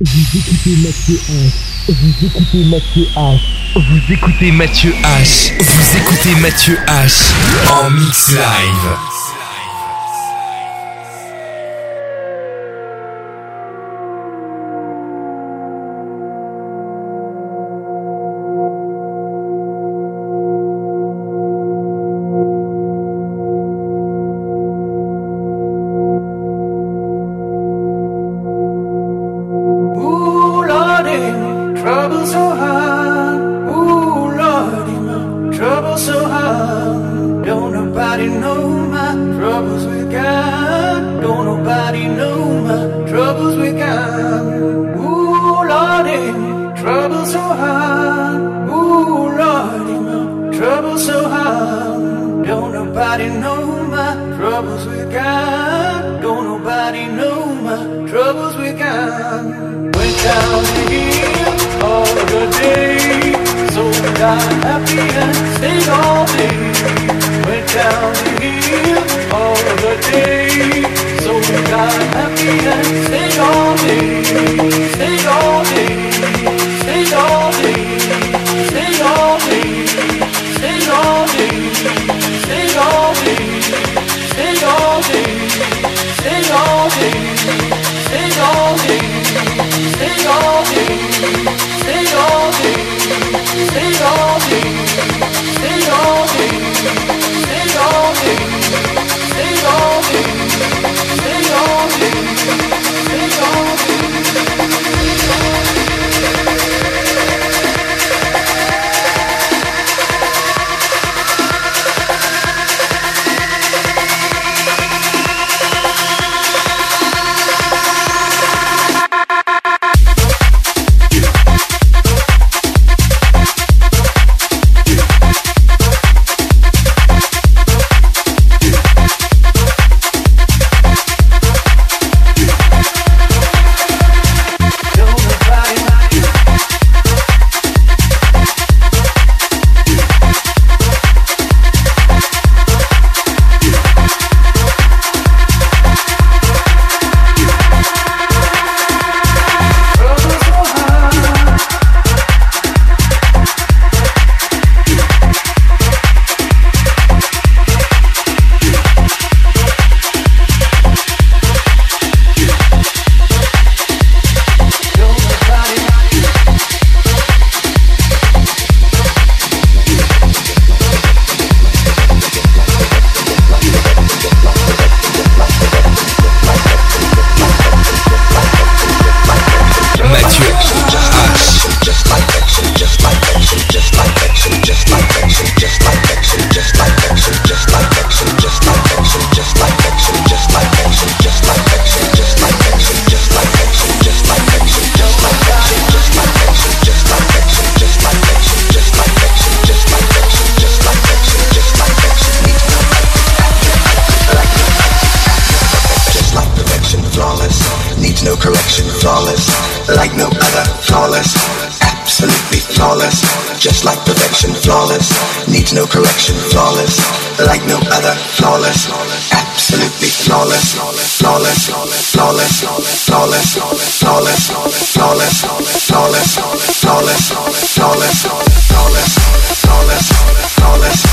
Vous écoutez Mathieu H. Vous écoutez Mathieu H. Vous écoutez Mathieu H. Vous écoutez Mathieu H. En mix live. All this, all this, all Knowledge, all knowledge, all knowledge.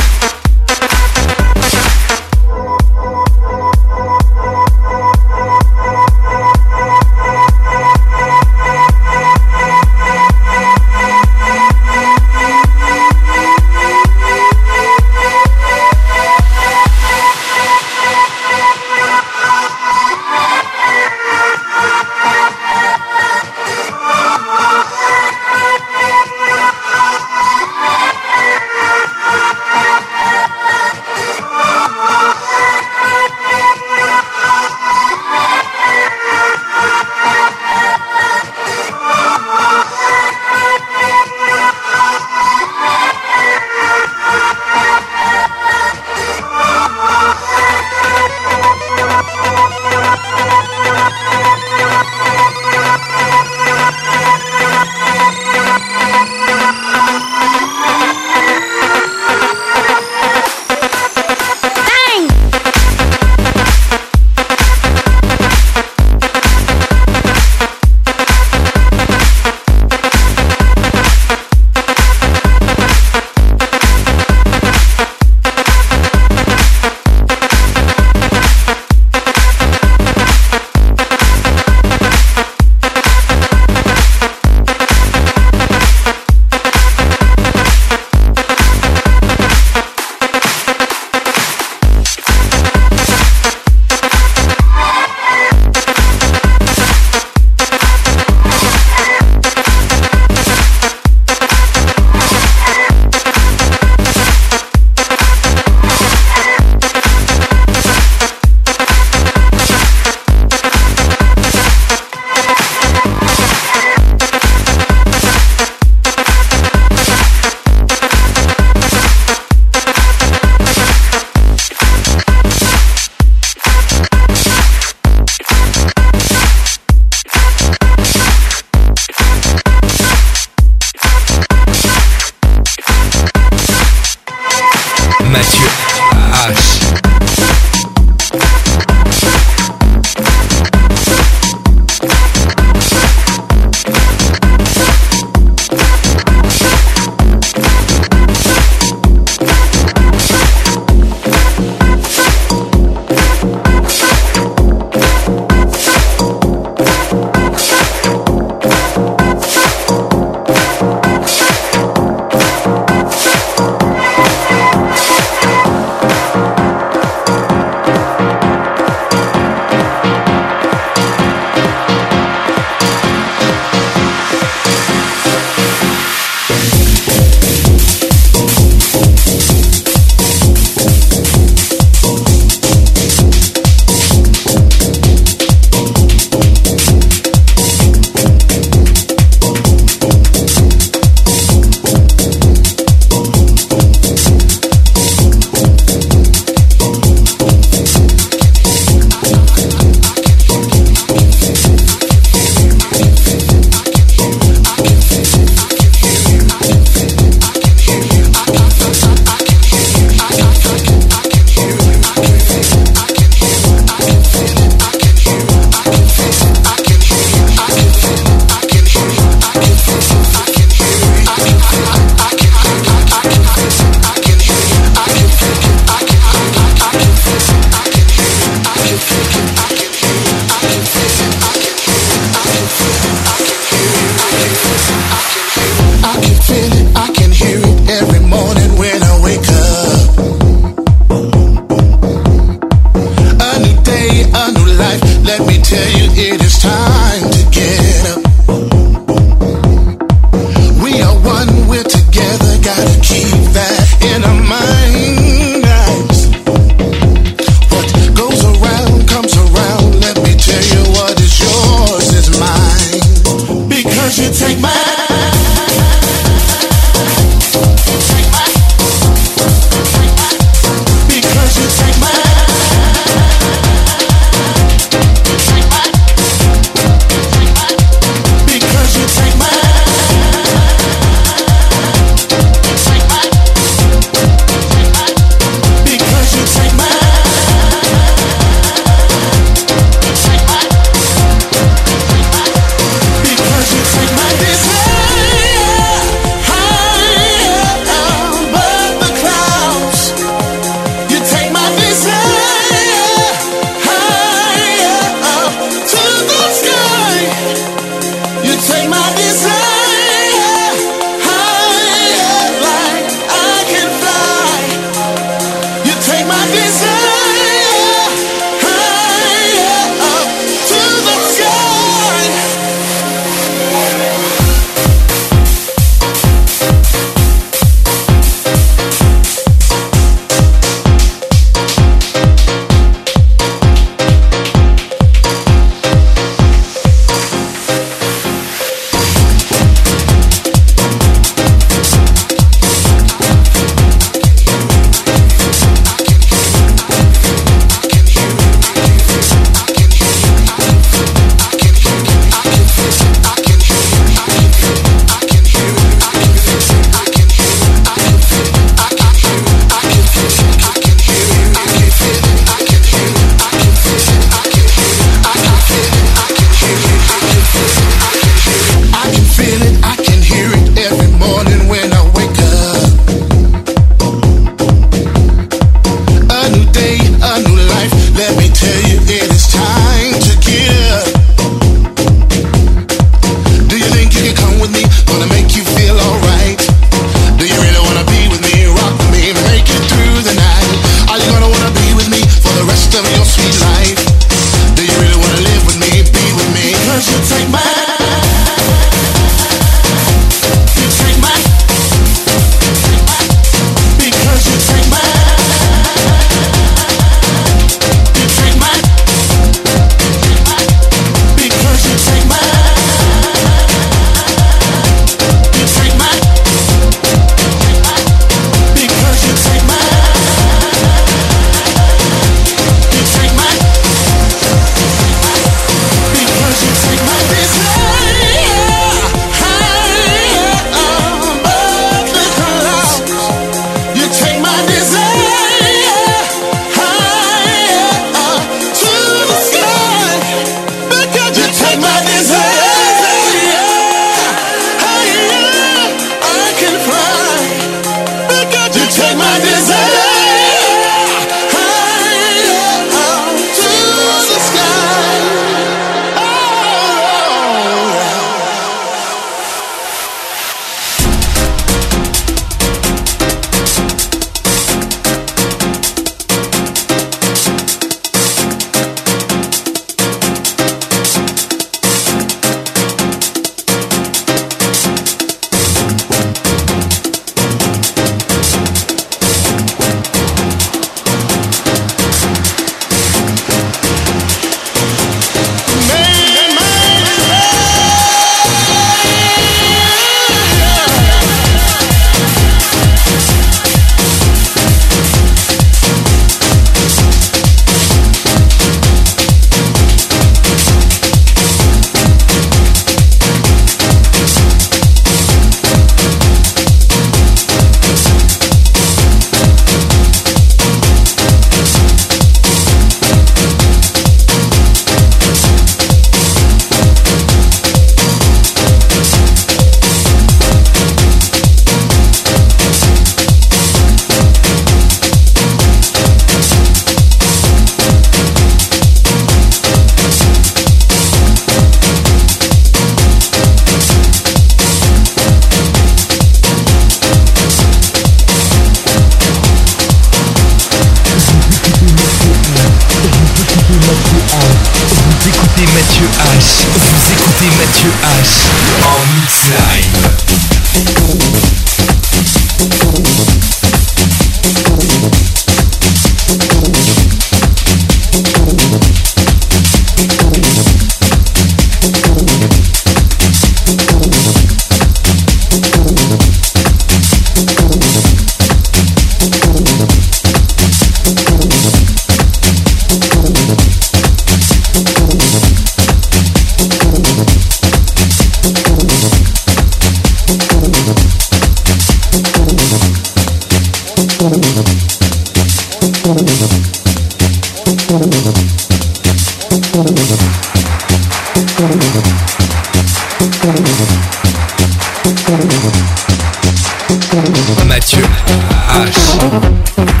Música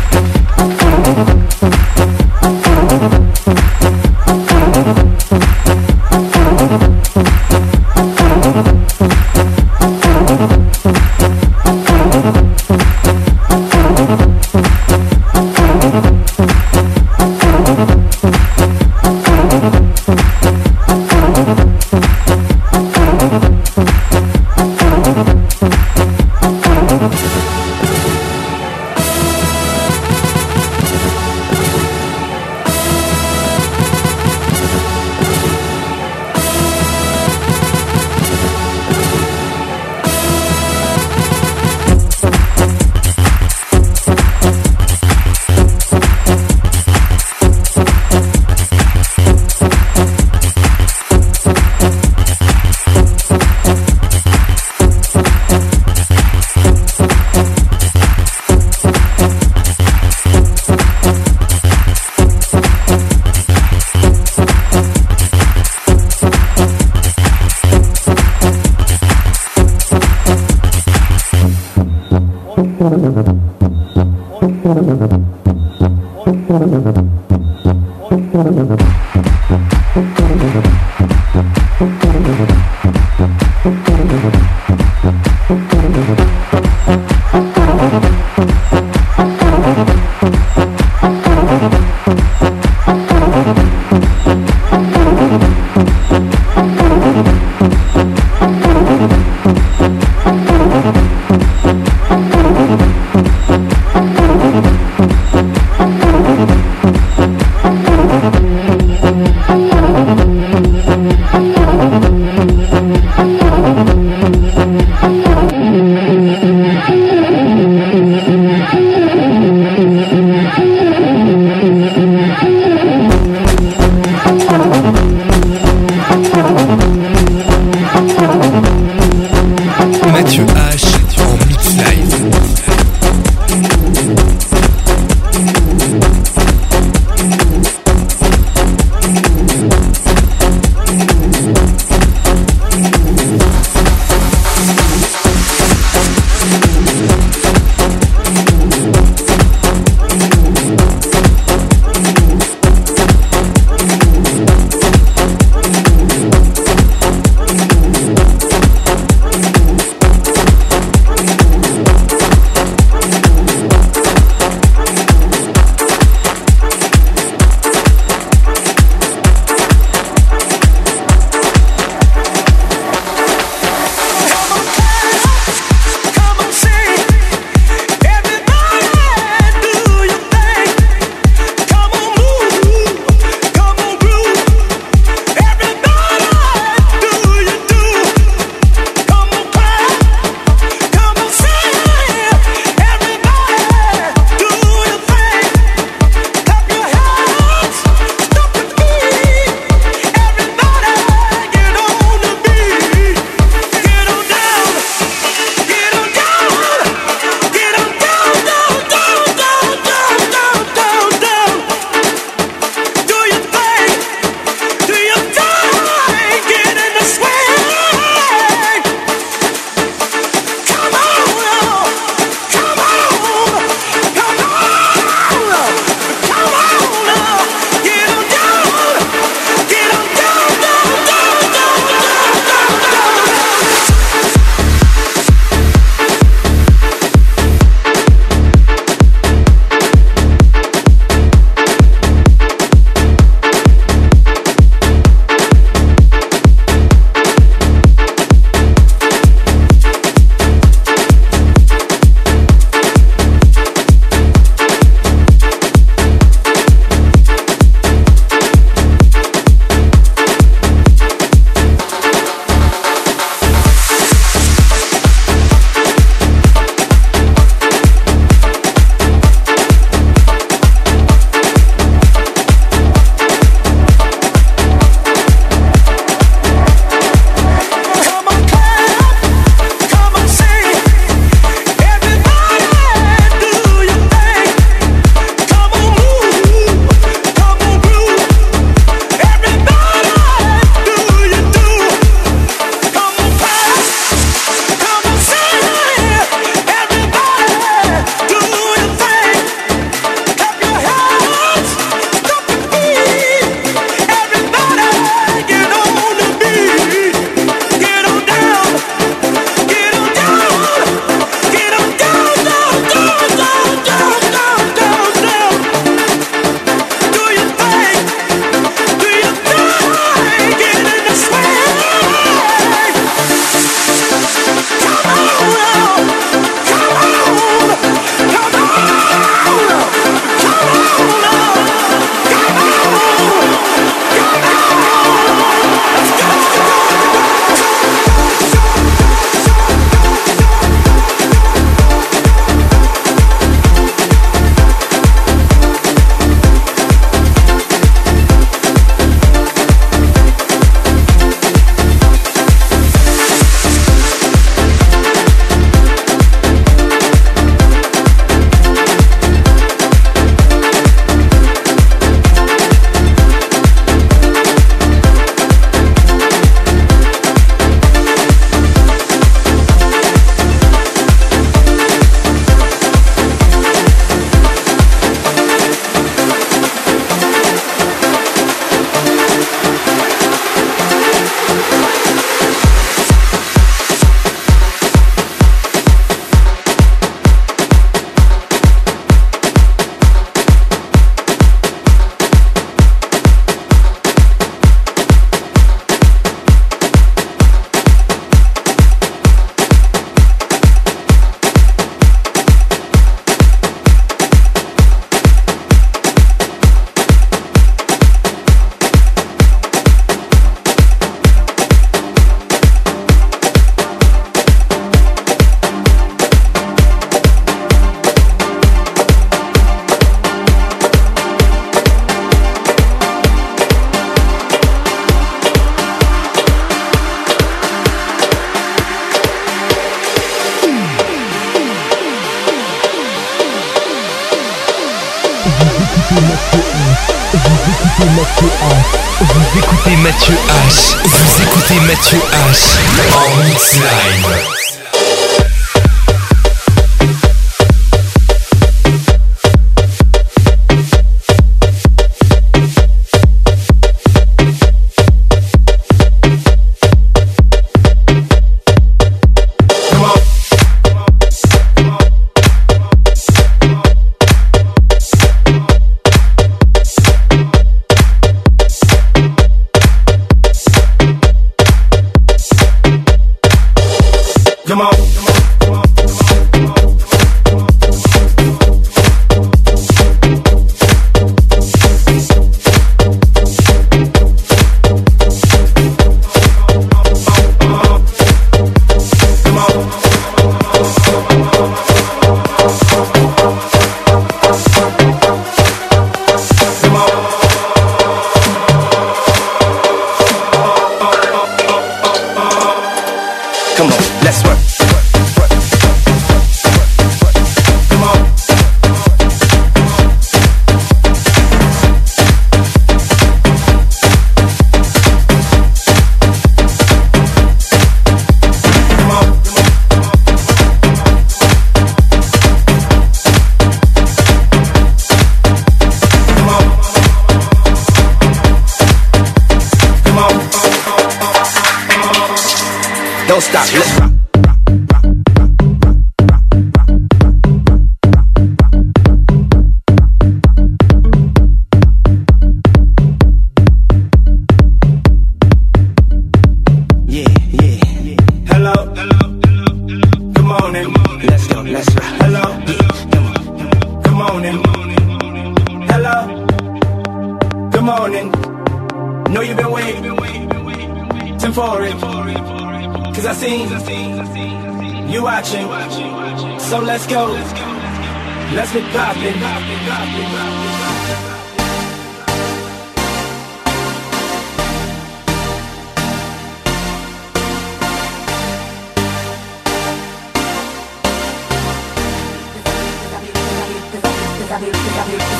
Let's get poppin'.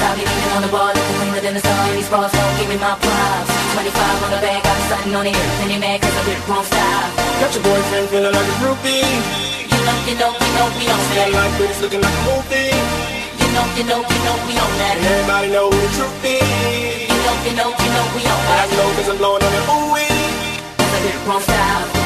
I've been living on the wall, looking cleaner than the sun Any spots won't give me my props 25 on the back, I'm stunting on it Any man, cause I rip won't stop Got your boyfriend feeling like a groupie know, you know, you know, we on that. Like this, looking like a movie. You know, you know, you know, we on that. Everybody know the truth is. You know, you know, you know, we on that. I know, cause I'm blowing on the Ouija. I'm a did it wrong.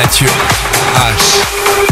Mathieu H.